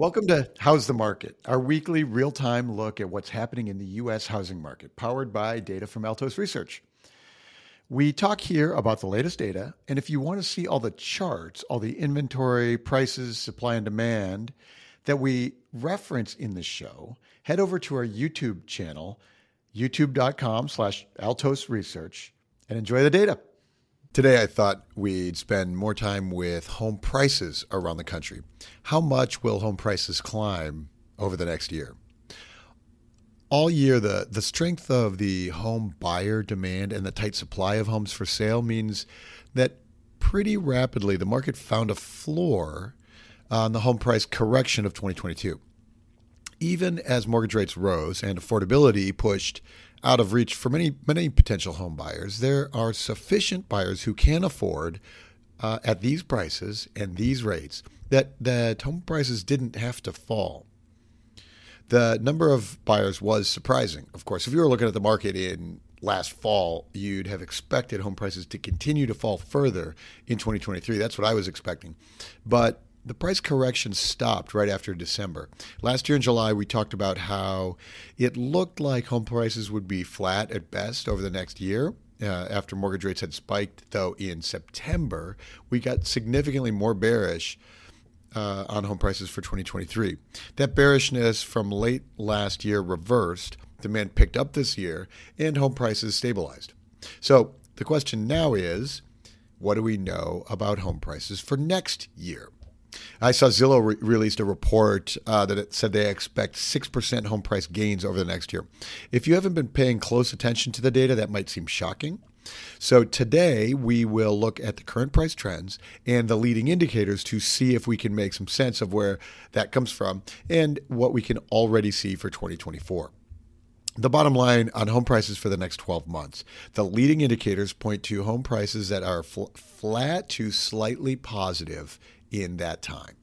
Welcome to How's the Market, our weekly real time look at what's happening in the U.S. housing market, powered by data from Altos Research. We talk here about the latest data, and if you want to see all the charts, all the inventory, prices, supply, and demand that we reference in the show, head over to our YouTube channel, youtube.com slash Altos Research, and enjoy the data. Today, I thought we'd spend more time with home prices around the country. How much will home prices climb over the next year? All year, the, the strength of the home buyer demand and the tight supply of homes for sale means that pretty rapidly the market found a floor on the home price correction of 2022. Even as mortgage rates rose and affordability pushed out of reach for many many potential home buyers. There are sufficient buyers who can afford uh, at these prices and these rates that that home prices didn't have to fall. The number of buyers was surprising. Of course, if you were looking at the market in last fall, you'd have expected home prices to continue to fall further in 2023. That's what I was expecting. But the price correction stopped right after December. Last year in July, we talked about how it looked like home prices would be flat at best over the next year. Uh, after mortgage rates had spiked, though, in September, we got significantly more bearish uh, on home prices for 2023. That bearishness from late last year reversed, demand picked up this year, and home prices stabilized. So the question now is what do we know about home prices for next year? I saw Zillow re- released a report uh, that said they expect 6% home price gains over the next year. If you haven't been paying close attention to the data, that might seem shocking. So today we will look at the current price trends and the leading indicators to see if we can make some sense of where that comes from and what we can already see for 2024. The bottom line on home prices for the next 12 months. The leading indicators point to home prices that are fl- flat to slightly positive in that time.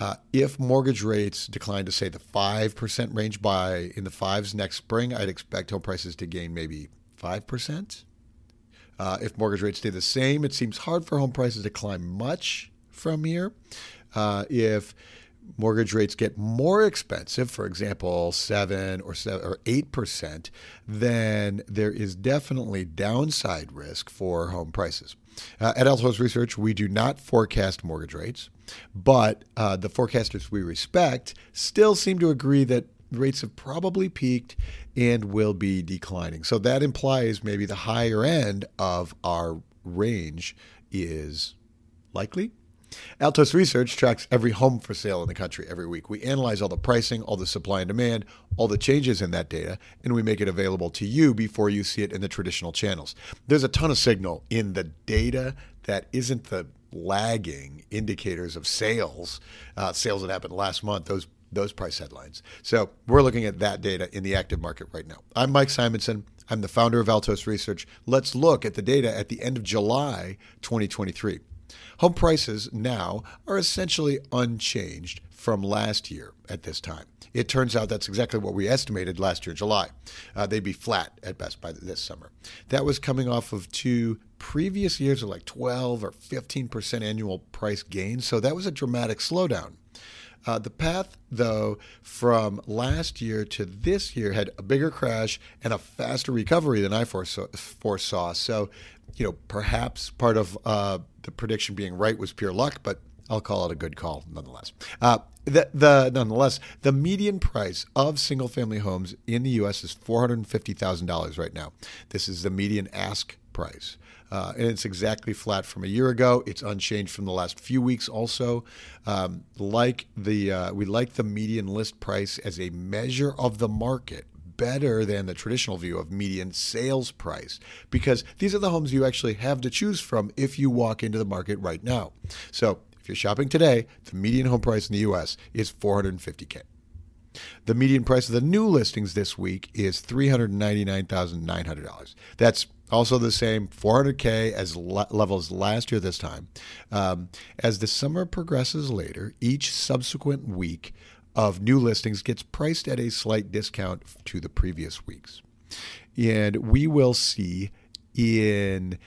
Uh, if mortgage rates decline to say the five percent range by in the fives next spring, I'd expect home prices to gain maybe five percent. Uh, if mortgage rates stay the same, it seems hard for home prices to climb much from here. Uh, if mortgage rates get more expensive, for example, seven or seven or eight percent, then there is definitely downside risk for home prices. Uh, at Altos Research, we do not forecast mortgage rates, but uh, the forecasters we respect still seem to agree that rates have probably peaked and will be declining. So that implies maybe the higher end of our range is likely. Altos Research tracks every home for sale in the country every week. We analyze all the pricing, all the supply and demand, all the changes in that data, and we make it available to you before you see it in the traditional channels. There's a ton of signal in the data that isn't the lagging indicators of sales, uh, sales that happened last month, those those price headlines. So we're looking at that data in the active market right now. I'm Mike Simonsen. I'm the founder of Altos Research. Let's look at the data at the end of July 2023. Home prices now are essentially unchanged from last year at this time. It turns out that's exactly what we estimated last year, July. Uh, they'd be flat at best by this summer. That was coming off of two previous years of like 12 or 15% annual price gains. So that was a dramatic slowdown. Uh, the path, though, from last year to this year had a bigger crash and a faster recovery than I foresaw. foresaw. So, you know, perhaps part of uh, the prediction being right was pure luck, but I'll call it a good call nonetheless. Uh, the, the nonetheless, the median price of single family homes in the U.S. is four hundred and fifty thousand dollars right now. This is the median ask price. Uh, and it's exactly flat from a year ago. It's unchanged from the last few weeks. Also, um, like the uh, we like the median list price as a measure of the market better than the traditional view of median sales price because these are the homes you actually have to choose from if you walk into the market right now. So if you're shopping today, the median home price in the U.S. is 450k. The median price of the new listings this week is $399,900. That's also the same 400K as le- levels last year this time. Um, as the summer progresses later, each subsequent week of new listings gets priced at a slight discount to the previous weeks. And we will see in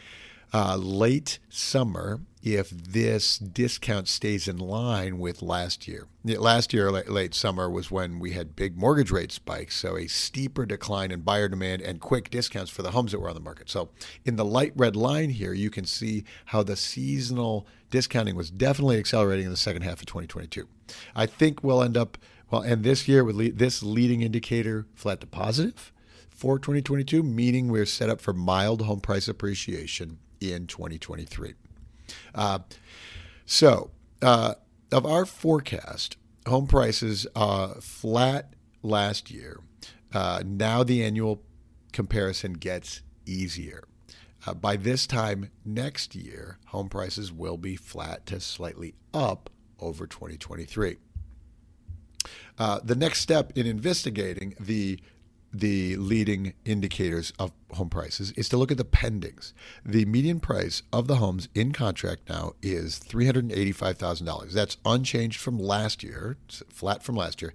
uh, late summer if this discount stays in line with last year. Last year, late summer, was when we had big mortgage rate spikes, so a steeper decline in buyer demand and quick discounts for the homes that were on the market. So, in the light red line here, you can see how the seasonal discounting was definitely accelerating in the second half of 2022. I think we'll end up, well, and this year with this leading indicator flat to positive for 2022, meaning we're set up for mild home price appreciation in 2023. Uh, so, uh, of our forecast, home prices are flat last year. Uh, now the annual comparison gets easier. Uh, by this time next year, home prices will be flat to slightly up over 2023. Uh, the next step in investigating the the leading indicators of home prices is to look at the pendings. The median price of the homes in contract now is $385,000. That's unchanged from last year, flat from last year,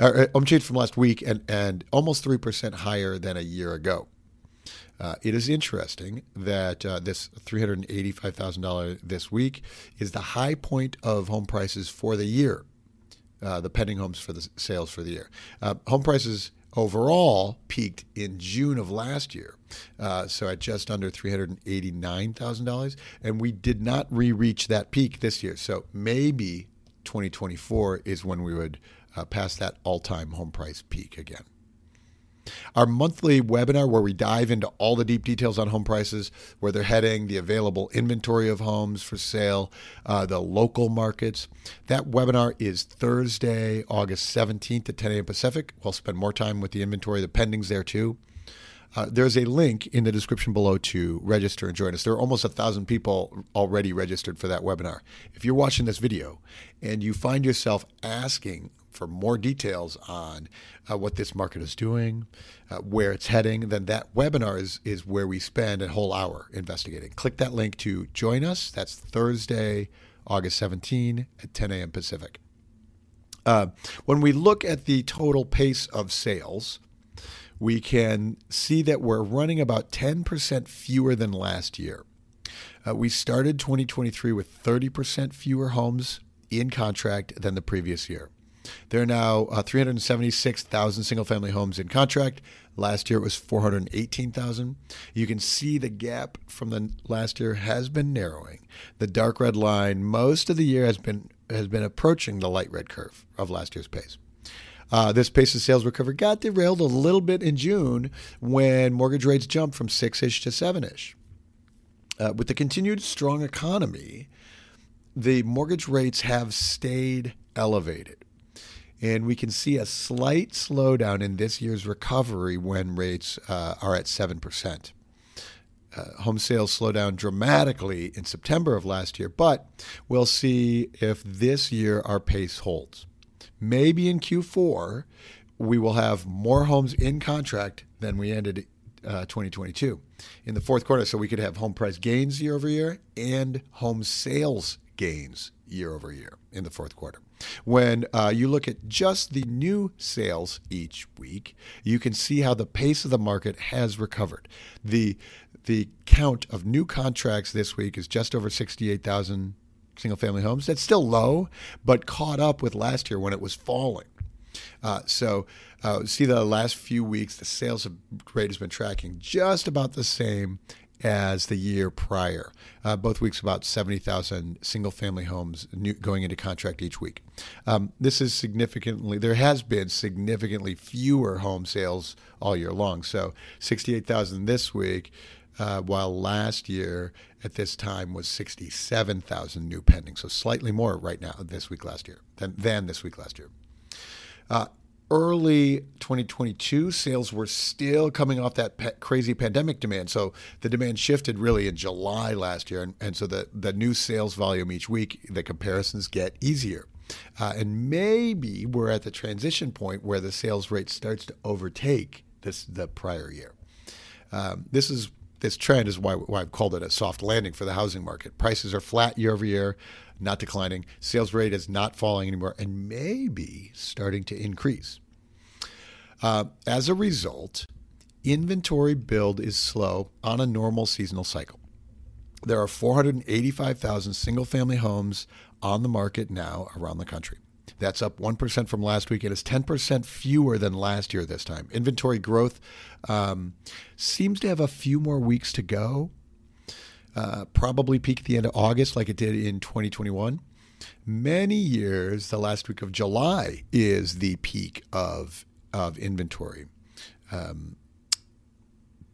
or uh, unchanged from last week, and, and almost 3% higher than a year ago. Uh, it is interesting that uh, this $385,000 this week is the high point of home prices for the year, uh, the pending homes for the sales for the year. Uh, home prices overall peaked in June of last year, uh, so at just under $389,000. And we did not re reach that peak this year. So maybe 2024 is when we would uh, pass that all time home price peak again. Our monthly webinar, where we dive into all the deep details on home prices, where they're heading, the available inventory of homes for sale, uh, the local markets. That webinar is Thursday, August 17th at 10 a.m. Pacific. We'll spend more time with the inventory, the pendings there too. Uh, there's a link in the description below to register and join us. There are almost a thousand people already registered for that webinar. If you're watching this video and you find yourself asking for more details on uh, what this market is doing, uh, where it's heading, then that webinar is, is where we spend a whole hour investigating. Click that link to join us. That's Thursday, August 17 at 10 a.m. Pacific. Uh, when we look at the total pace of sales, we can see that we're running about 10% fewer than last year. Uh, we started 2023 with 30% fewer homes in contract than the previous year. There are now uh, 376,000 single family homes in contract. Last year it was 418,000. You can see the gap from the last year has been narrowing. The dark red line most of the year has been has been approaching the light red curve of last year's pace. Uh, this pace of sales recovery got derailed a little bit in June when mortgage rates jumped from six ish to seven ish. Uh, with the continued strong economy, the mortgage rates have stayed elevated. And we can see a slight slowdown in this year's recovery when rates uh, are at 7%. Uh, home sales slow down dramatically in September of last year, but we'll see if this year our pace holds. Maybe in Q4, we will have more homes in contract than we ended uh, 2022 in the fourth quarter. So we could have home price gains year over year and home sales gains year over year in the fourth quarter. When uh, you look at just the new sales each week, you can see how the pace of the market has recovered. The the count of new contracts this week is just over 68,000 single family homes. That's still low, but caught up with last year when it was falling. Uh, so, uh, see the last few weeks, the sales rate has been tracking just about the same as the year prior. Uh, both weeks, about 70,000 single family homes new, going into contract each week. Um, this is significantly, there has been significantly fewer home sales all year long. So 68,000 this week, uh, while last year at this time was 67,000 new pending. So slightly more right now this week last year than, than this week last year. Uh, early 2022, sales were still coming off that pe- crazy pandemic demand. So the demand shifted really in July last year. And, and so the, the new sales volume each week, the comparisons get easier. Uh, and maybe we're at the transition point where the sales rate starts to overtake this the prior year. Um, this is this trend is why, why I've called it a soft landing for the housing market. Prices are flat year over year not declining. Sales rate is not falling anymore and maybe starting to increase. Uh, as a result, inventory build is slow on a normal seasonal cycle. There are 485,000 single family homes on the market now around the country. That's up 1% from last week. It is 10% fewer than last year this time. Inventory growth um, seems to have a few more weeks to go. Uh, probably peak at the end of August, like it did in 2021. Many years, the last week of July is the peak of, of inventory. Um,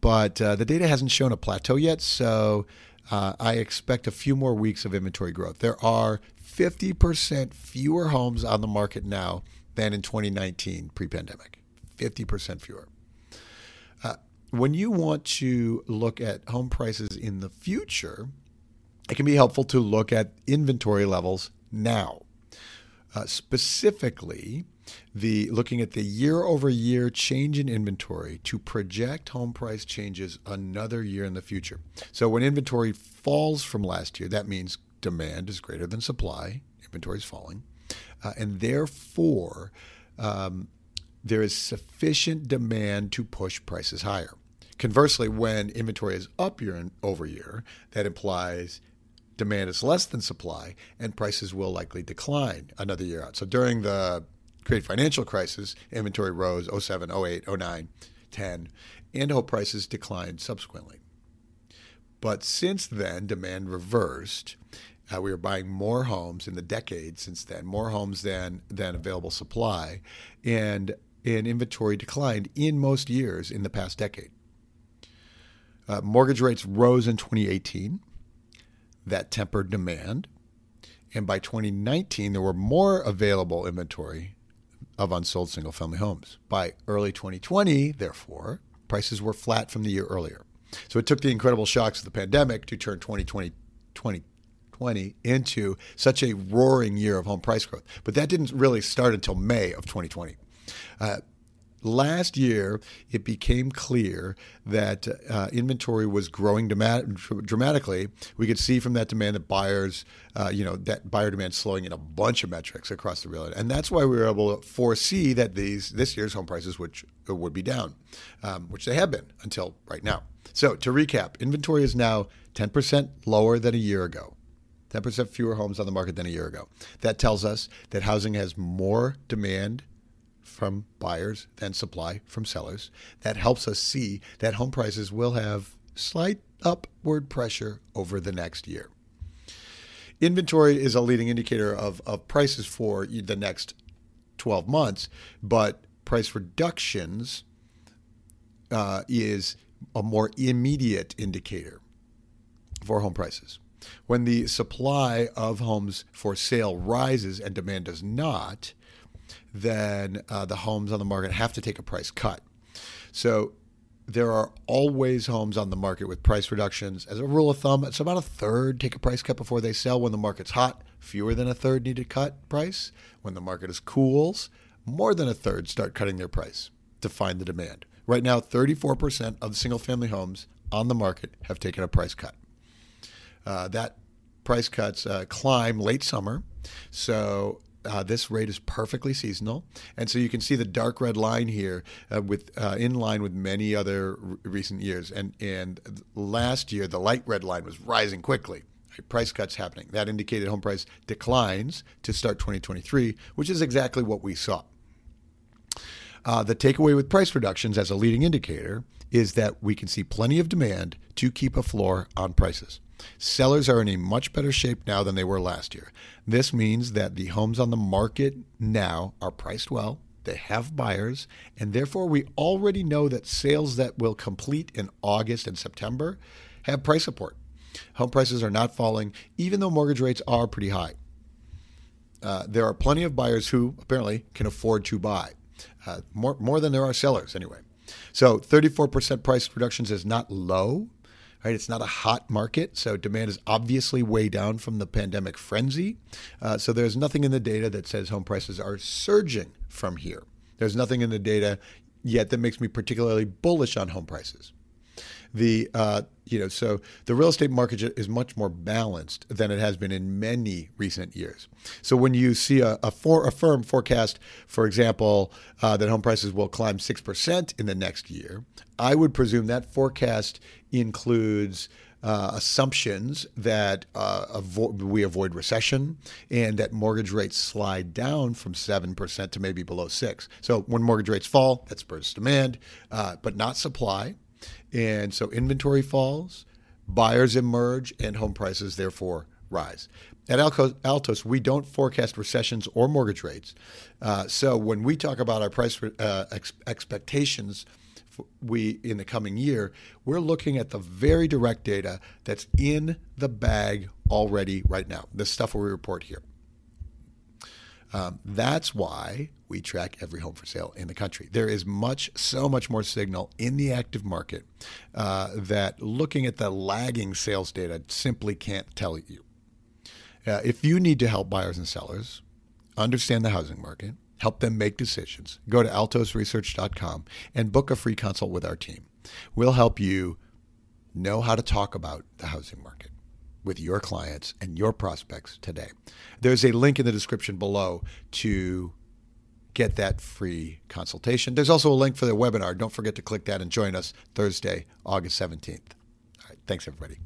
but uh, the data hasn't shown a plateau yet, so uh, I expect a few more weeks of inventory growth. There are 50% fewer homes on the market now than in 2019 pre pandemic. 50% fewer. Uh, when you want to look at home prices in the future, it can be helpful to look at inventory levels now. Uh, specifically, the looking at the year over year change in inventory to project home price changes another year in the future. So when inventory falls from last year, that means demand is greater than supply, inventory is falling, uh, and therefore um, there is sufficient demand to push prices higher. Conversely, when inventory is up year over year, that implies demand is less than supply and prices will likely decline another year out. So during the great financial crisis, inventory rose 07, 08, 09, 10, and home prices declined subsequently. But since then, demand reversed uh, we were buying more homes in the decade since then, more homes than than available supply, and and inventory declined in most years in the past decade. Uh, mortgage rates rose in 2018. That tempered demand, and by 2019 there were more available inventory of unsold single-family homes. By early 2020, therefore, prices were flat from the year earlier. So it took the incredible shocks of the pandemic to turn 2020 20, 2020 into such a roaring year of home price growth. But that didn't really start until May of 2020. Uh, last year, it became clear that uh, inventory was growing dramatically. We could see from that demand that buyers, uh, you know, that buyer demand slowing in a bunch of metrics across the real estate, and that's why we were able to foresee that these this year's home prices would would be down, um, which they have been until right now. So to recap, inventory is now 10% lower than a year ago. 10% fewer homes on the market than a year ago. That tells us that housing has more demand from buyers than supply from sellers. That helps us see that home prices will have slight upward pressure over the next year. Inventory is a leading indicator of, of prices for the next 12 months, but price reductions uh, is a more immediate indicator for home prices. When the supply of homes for sale rises and demand does not, then uh, the homes on the market have to take a price cut. So there are always homes on the market with price reductions. As a rule of thumb, it's about a third take a price cut before they sell when the market's hot. Fewer than a third need to cut price. When the market is cools, more than a third start cutting their price to find the demand. Right now, 34% of single family homes on the market have taken a price cut. Uh, that price cuts uh, climb late summer. So uh, this rate is perfectly seasonal, and so you can see the dark red line here, uh, with uh, in line with many other r- recent years. And and last year, the light red line was rising quickly. Price cuts happening. That indicated home price declines to start 2023, which is exactly what we saw. Uh, the takeaway with price reductions as a leading indicator is that we can see plenty of demand to keep a floor on prices. Sellers are in a much better shape now than they were last year. This means that the homes on the market now are priced well, they have buyers, and therefore we already know that sales that will complete in August and September have price support. Home prices are not falling, even though mortgage rates are pretty high. Uh, there are plenty of buyers who apparently can afford to buy, uh, more, more than there are sellers anyway. So 34% price reductions is not low, right? It's not a hot market, so demand is obviously way down from the pandemic frenzy. Uh, so there's nothing in the data that says home prices are surging from here. There's nothing in the data yet that makes me particularly bullish on home prices. The uh, you know so the real estate market is much more balanced than it has been in many recent years. So when you see a, a, for, a firm forecast, for example, uh, that home prices will climb six percent in the next year, I would presume that forecast includes uh, assumptions that uh, avo- we avoid recession and that mortgage rates slide down from 7% to maybe below 6 So when mortgage rates fall, that spurs demand, uh, but not supply. And so inventory falls, buyers emerge, and home prices therefore rise. At Altos, we don't forecast recessions or mortgage rates. Uh, so when we talk about our price uh, ex- expectations, we in the coming year, we're looking at the very direct data that's in the bag already right now. The stuff we report here. Um, that's why we track every home for sale in the country. There is much, so much more signal in the active market uh, that looking at the lagging sales data simply can't tell you. Uh, if you need to help buyers and sellers understand the housing market, help them make decisions, go to altosresearch.com and book a free consult with our team. We'll help you know how to talk about the housing market with your clients and your prospects today. There's a link in the description below to get that free consultation. There's also a link for the webinar. Don't forget to click that and join us Thursday, August 17th. All right, thanks, everybody.